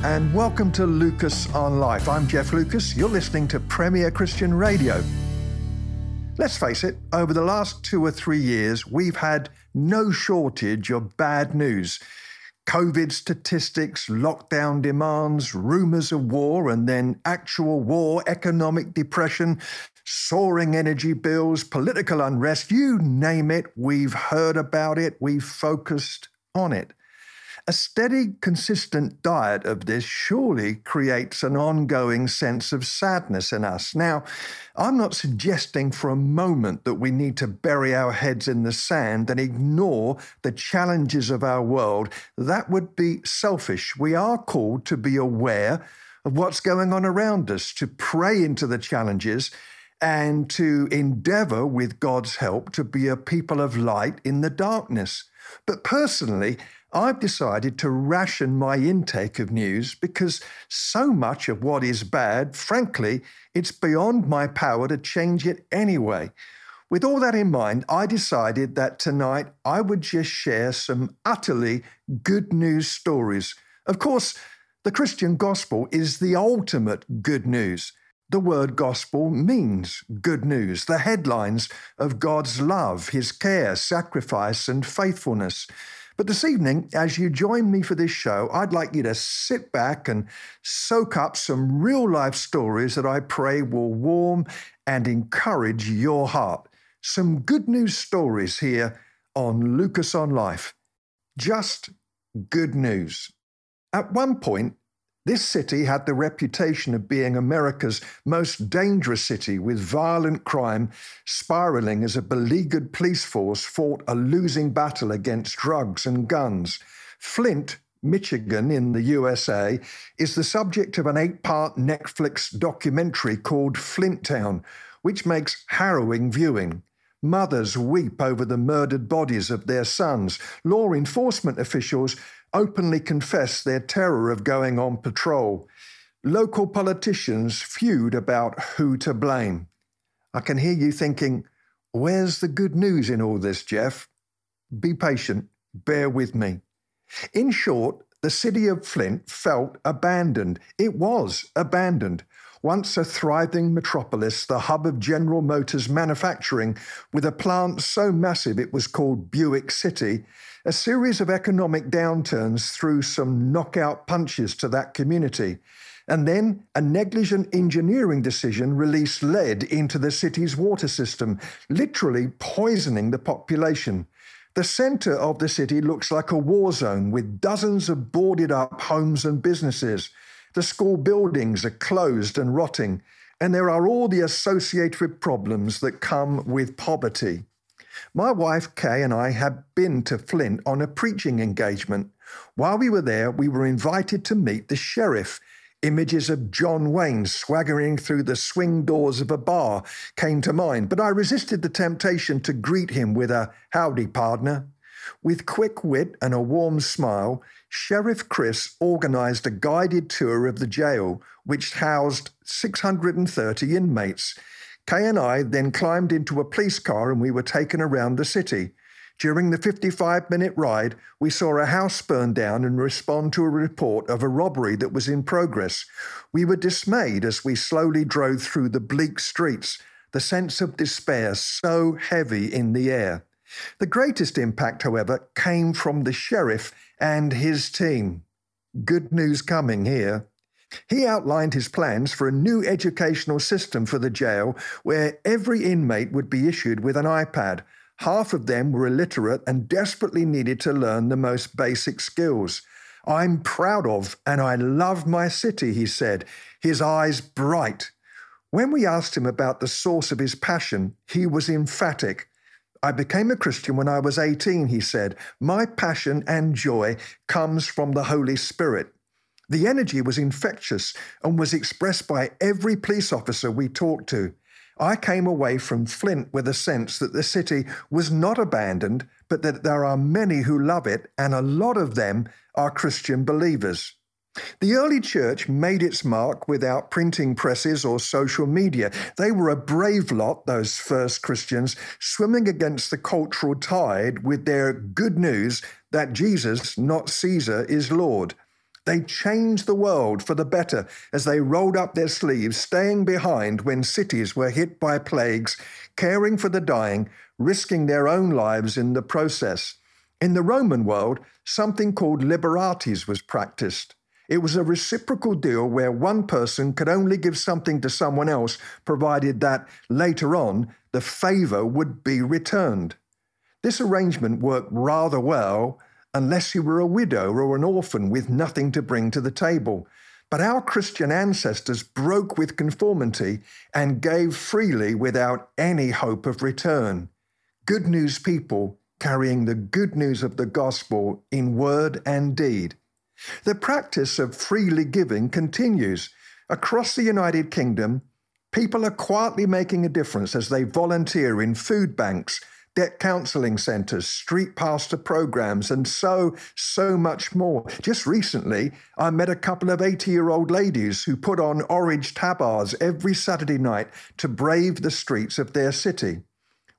And welcome to Lucas on Life. I'm Jeff Lucas. You're listening to Premier Christian Radio. Let's face it, over the last two or three years, we've had no shortage of bad news. COVID statistics, lockdown demands, rumours of war, and then actual war, economic depression, soaring energy bills, political unrest you name it, we've heard about it, we've focused on it. A steady, consistent diet of this surely creates an ongoing sense of sadness in us. Now, I'm not suggesting for a moment that we need to bury our heads in the sand and ignore the challenges of our world. That would be selfish. We are called to be aware of what's going on around us, to pray into the challenges and to endeavor, with God's help, to be a people of light in the darkness. But personally, I've decided to ration my intake of news because so much of what is bad, frankly, it's beyond my power to change it anyway. With all that in mind, I decided that tonight I would just share some utterly good news stories. Of course, the Christian gospel is the ultimate good news. The word gospel means good news, the headlines of God's love, His care, sacrifice, and faithfulness. But this evening, as you join me for this show, I'd like you to sit back and soak up some real life stories that I pray will warm and encourage your heart. Some good news stories here on Lucas on Life. Just good news. At one point, this city had the reputation of being America's most dangerous city, with violent crime spiraling as a beleaguered police force fought a losing battle against drugs and guns. Flint, Michigan, in the USA, is the subject of an eight part Netflix documentary called Flint Town, which makes harrowing viewing. Mothers weep over the murdered bodies of their sons. Law enforcement officials openly confess their terror of going on patrol. Local politicians feud about who to blame. I can hear you thinking, where's the good news in all this, Jeff? Be patient, bear with me. In short, the city of Flint felt abandoned. It was abandoned. Once a thriving metropolis, the hub of General Motors manufacturing, with a plant so massive it was called Buick City, a series of economic downturns threw some knockout punches to that community. And then a negligent engineering decision released lead into the city's water system, literally poisoning the population. The center of the city looks like a war zone with dozens of boarded up homes and businesses. The school buildings are closed and rotting, and there are all the associated problems that come with poverty. My wife Kay and I had been to Flint on a preaching engagement. While we were there, we were invited to meet the sheriff. Images of John Wayne swaggering through the swing doors of a bar came to mind, but I resisted the temptation to greet him with a howdy, partner. With quick wit and a warm smile, Sheriff Chris organized a guided tour of the jail, which housed 630 inmates. Kay and I then climbed into a police car and we were taken around the city. During the 55 minute ride, we saw a house burn down and respond to a report of a robbery that was in progress. We were dismayed as we slowly drove through the bleak streets, the sense of despair so heavy in the air. The greatest impact, however, came from the sheriff and his team. Good news coming here. He outlined his plans for a new educational system for the jail where every inmate would be issued with an iPad. Half of them were illiterate and desperately needed to learn the most basic skills. I'm proud of and I love my city, he said, his eyes bright. When we asked him about the source of his passion, he was emphatic. I became a Christian when I was 18, he said. My passion and joy comes from the Holy Spirit. The energy was infectious and was expressed by every police officer we talked to. I came away from Flint with a sense that the city was not abandoned, but that there are many who love it, and a lot of them are Christian believers. The early church made its mark without printing presses or social media. They were a brave lot, those first Christians, swimming against the cultural tide with their good news that Jesus, not Caesar, is Lord. They changed the world for the better as they rolled up their sleeves, staying behind when cities were hit by plagues, caring for the dying, risking their own lives in the process. In the Roman world, something called liberatis was practiced. It was a reciprocal deal where one person could only give something to someone else, provided that later on the favor would be returned. This arrangement worked rather well unless you were a widow or an orphan with nothing to bring to the table. But our Christian ancestors broke with conformity and gave freely without any hope of return. Good news people carrying the good news of the gospel in word and deed. The practice of freely giving continues. Across the United Kingdom, people are quietly making a difference as they volunteer in food banks, debt counseling centres, street pastor programs, and so, so much more. Just recently, I met a couple of 80 year old ladies who put on orange tabards every Saturday night to brave the streets of their city.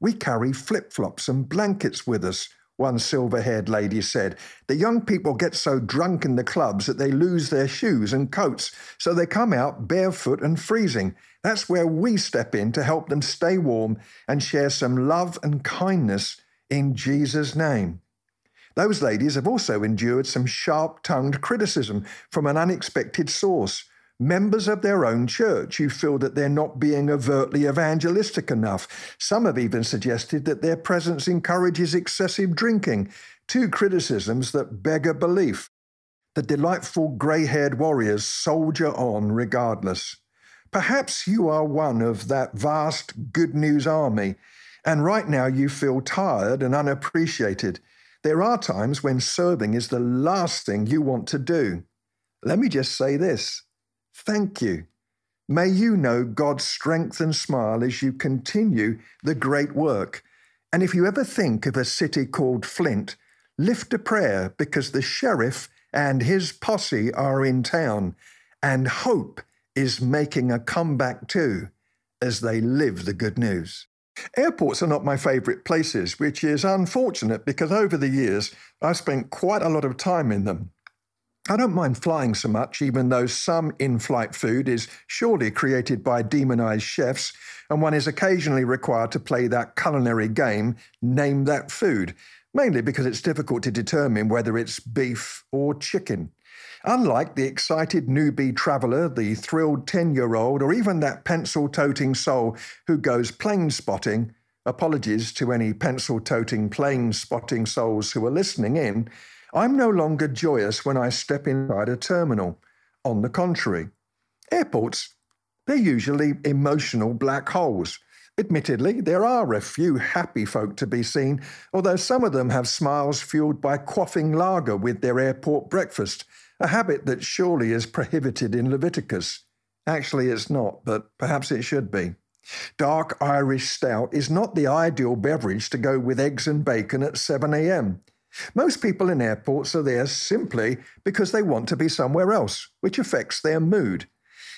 We carry flip flops and blankets with us, one silver haired lady said. The young people get so drunk in the clubs that they lose their shoes and coats, so they come out barefoot and freezing. That's where we step in to help them stay warm and share some love and kindness in Jesus' name. Those ladies have also endured some sharp tongued criticism from an unexpected source. Members of their own church who feel that they're not being overtly evangelistic enough. Some have even suggested that their presence encourages excessive drinking. Two criticisms that beggar belief. The delightful grey haired warriors soldier on regardless. Perhaps you are one of that vast good news army, and right now you feel tired and unappreciated. There are times when serving is the last thing you want to do. Let me just say this thank you. May you know God's strength and smile as you continue the great work. And if you ever think of a city called Flint, lift a prayer because the sheriff and his posse are in town, and hope is making a comeback too as they live the good news. Airports are not my favourite places, which is unfortunate because over the years I've spent quite a lot of time in them. I don't mind flying so much, even though some in flight food is surely created by demonized chefs, and one is occasionally required to play that culinary game, name that food, mainly because it's difficult to determine whether it's beef or chicken. Unlike the excited newbie traveller, the thrilled 10 year old, or even that pencil toting soul who goes plane spotting, apologies to any pencil toting plane spotting souls who are listening in, I'm no longer joyous when I step inside a terminal. On the contrary, airports, they're usually emotional black holes. Admittedly, there are a few happy folk to be seen, although some of them have smiles fueled by quaffing lager with their airport breakfast a habit that surely is prohibited in Leviticus. Actually, it's not, but perhaps it should be. Dark Irish stout is not the ideal beverage to go with eggs and bacon at 7 a.m. Most people in airports are there simply because they want to be somewhere else, which affects their mood.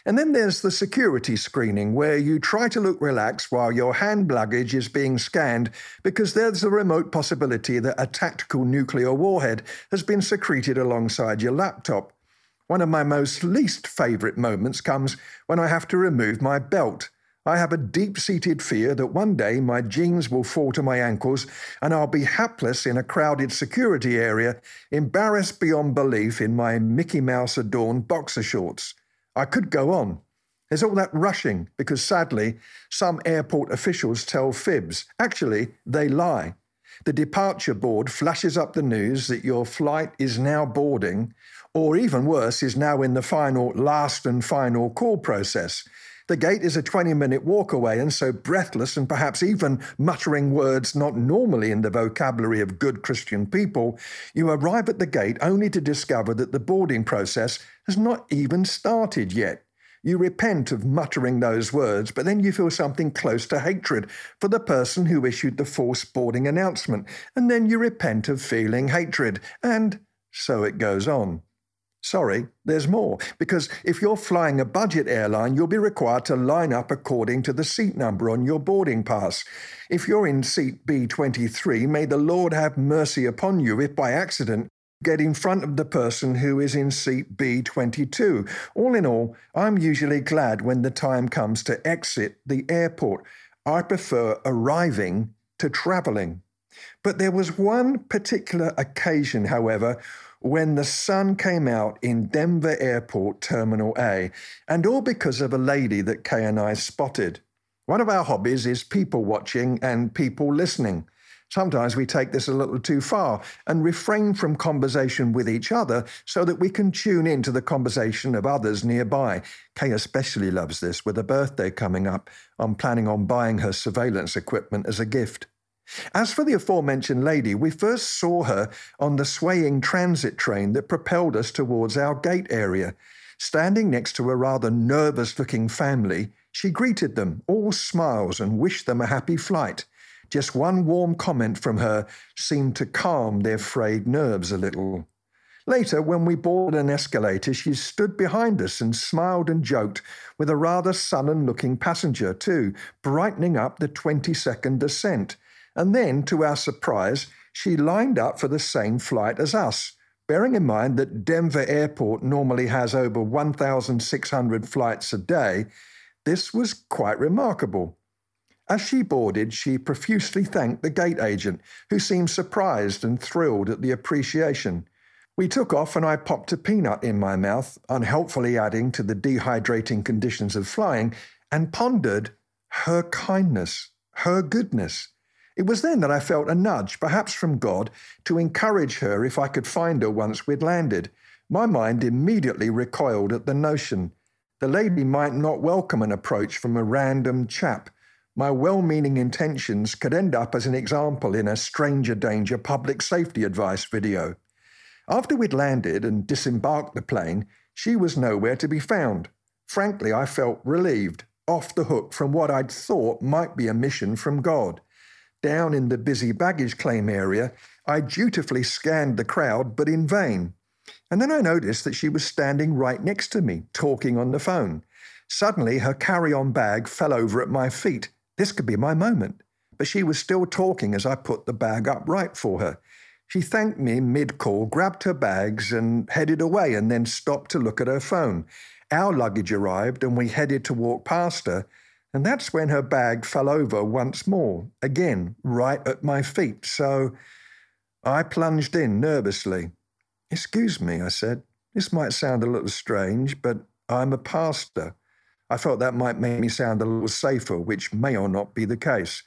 And then there's the security screening, where you try to look relaxed while your hand luggage is being scanned because there's a remote possibility that a tactical nuclear warhead has been secreted alongside your laptop. One of my most least favourite moments comes when I have to remove my belt. I have a deep seated fear that one day my jeans will fall to my ankles and I'll be hapless in a crowded security area, embarrassed beyond belief in my Mickey Mouse adorned boxer shorts. I could go on. There's all that rushing because sadly, some airport officials tell fibs. Actually, they lie. The departure board flashes up the news that your flight is now boarding, or even worse, is now in the final, last and final call process. The gate is a 20 minute walk away, and so breathless and perhaps even muttering words not normally in the vocabulary of good Christian people, you arrive at the gate only to discover that the boarding process has not even started yet. You repent of muttering those words, but then you feel something close to hatred for the person who issued the false boarding announcement, and then you repent of feeling hatred, and so it goes on. Sorry, there's more, because if you're flying a budget airline, you'll be required to line up according to the seat number on your boarding pass. If you're in seat B23, may the Lord have mercy upon you if by accident get in front of the person who is in seat B22. All in all, I'm usually glad when the time comes to exit the airport. I prefer arriving to travelling. But there was one particular occasion, however, when the sun came out in Denver Airport Terminal A, and all because of a lady that Kay and I spotted. One of our hobbies is people watching and people listening. Sometimes we take this a little too far and refrain from conversation with each other so that we can tune in to the conversation of others nearby. Kay especially loves this with a birthday coming up. I'm planning on buying her surveillance equipment as a gift. As for the aforementioned lady, we first saw her on the swaying transit train that propelled us towards our gate area. Standing next to a rather nervous looking family, she greeted them, all smiles, and wished them a happy flight. Just one warm comment from her seemed to calm their frayed nerves a little. Later, when we boarded an escalator, she stood behind us and smiled and joked with a rather sullen looking passenger, too, brightening up the 20 second descent. And then, to our surprise, she lined up for the same flight as us. Bearing in mind that Denver Airport normally has over 1,600 flights a day, this was quite remarkable. As she boarded, she profusely thanked the gate agent, who seemed surprised and thrilled at the appreciation. We took off, and I popped a peanut in my mouth, unhelpfully adding to the dehydrating conditions of flying, and pondered her kindness, her goodness. It was then that I felt a nudge, perhaps from God, to encourage her if I could find her once we'd landed. My mind immediately recoiled at the notion. The lady might not welcome an approach from a random chap. My well meaning intentions could end up as an example in a stranger danger public safety advice video. After we'd landed and disembarked the plane, she was nowhere to be found. Frankly, I felt relieved, off the hook from what I'd thought might be a mission from God. Down in the busy baggage claim area, I dutifully scanned the crowd, but in vain. And then I noticed that she was standing right next to me, talking on the phone. Suddenly, her carry on bag fell over at my feet. This could be my moment. But she was still talking as I put the bag upright for her. She thanked me mid call, grabbed her bags, and headed away, and then stopped to look at her phone. Our luggage arrived, and we headed to walk past her. And that's when her bag fell over once more, again, right at my feet. So I plunged in nervously. Excuse me, I said. This might sound a little strange, but I'm a pastor. I felt that might make me sound a little safer, which may or not be the case.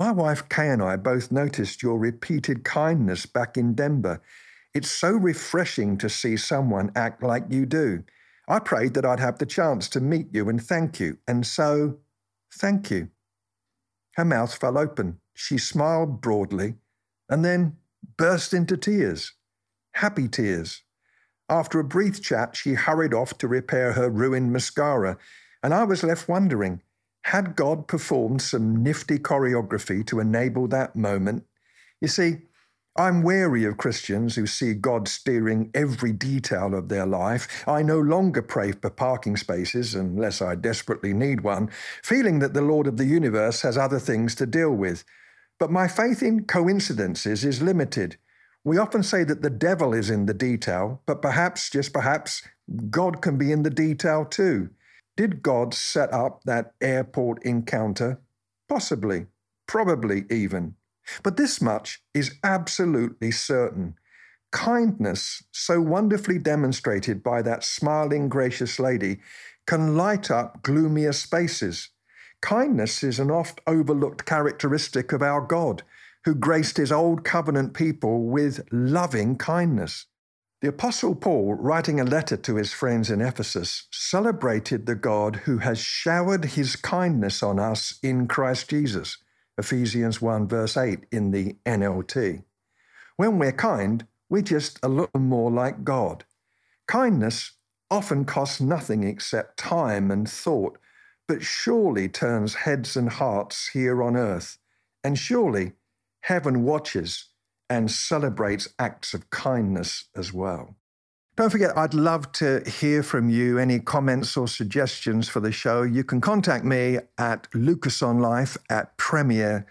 My wife Kay and I both noticed your repeated kindness back in Denver. It's so refreshing to see someone act like you do. I prayed that I'd have the chance to meet you and thank you, and so Thank you. Her mouth fell open. She smiled broadly and then burst into tears. Happy tears. After a brief chat, she hurried off to repair her ruined mascara, and I was left wondering had God performed some nifty choreography to enable that moment? You see, I'm weary of Christians who see God steering every detail of their life. I no longer pray for parking spaces unless I desperately need one, feeling that the Lord of the universe has other things to deal with. But my faith in coincidences is limited. We often say that the devil is in the detail, but perhaps, just perhaps, God can be in the detail too. Did God set up that airport encounter? Possibly, probably even. But this much is absolutely certain. Kindness, so wonderfully demonstrated by that smiling, gracious lady, can light up gloomier spaces. Kindness is an oft overlooked characteristic of our God, who graced his old covenant people with loving kindness. The Apostle Paul, writing a letter to his friends in Ephesus, celebrated the God who has showered his kindness on us in Christ Jesus. Ephesians 1, verse 8 in the NLT. When we're kind, we're just a little more like God. Kindness often costs nothing except time and thought, but surely turns heads and hearts here on earth. And surely heaven watches and celebrates acts of kindness as well. Don't forget, I'd love to hear from you. Any comments or suggestions for the show, you can contact me at lucasonlife at premier.org.uk.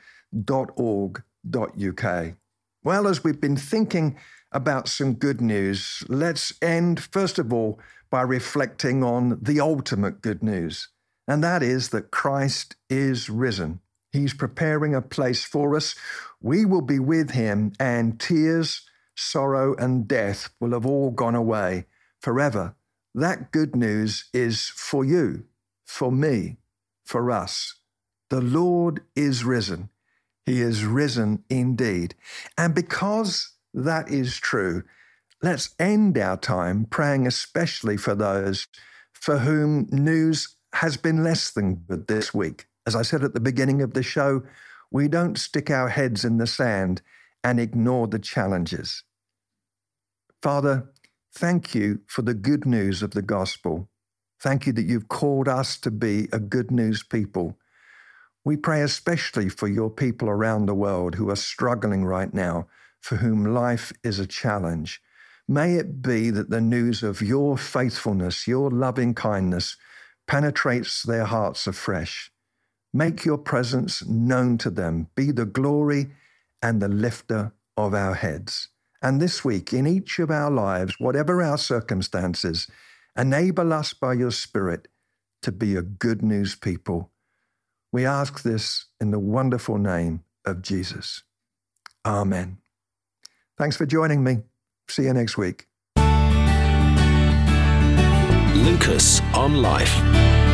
Well, as we've been thinking about some good news. Let's end, first of all, by reflecting on the ultimate good news, and that is that Christ is risen. He's preparing a place for us. We will be with him, and tears, sorrow, and death will have all gone away forever. That good news is for you, for me, for us. The Lord is risen. He is risen indeed. And because that is true, let's end our time praying especially for those for whom news has been less than good this week. As I said at the beginning of the show, we don't stick our heads in the sand and ignore the challenges. Father, thank you for the good news of the gospel. Thank you that you've called us to be a good news people. We pray especially for your people around the world who are struggling right now, for whom life is a challenge. May it be that the news of your faithfulness, your loving kindness, penetrates their hearts afresh. Make your presence known to them. Be the glory and the lifter of our heads. And this week, in each of our lives, whatever our circumstances, enable us by your Spirit to be a good news people. We ask this in the wonderful name of Jesus. Amen. Thanks for joining me. See you next week. Lucas on Life.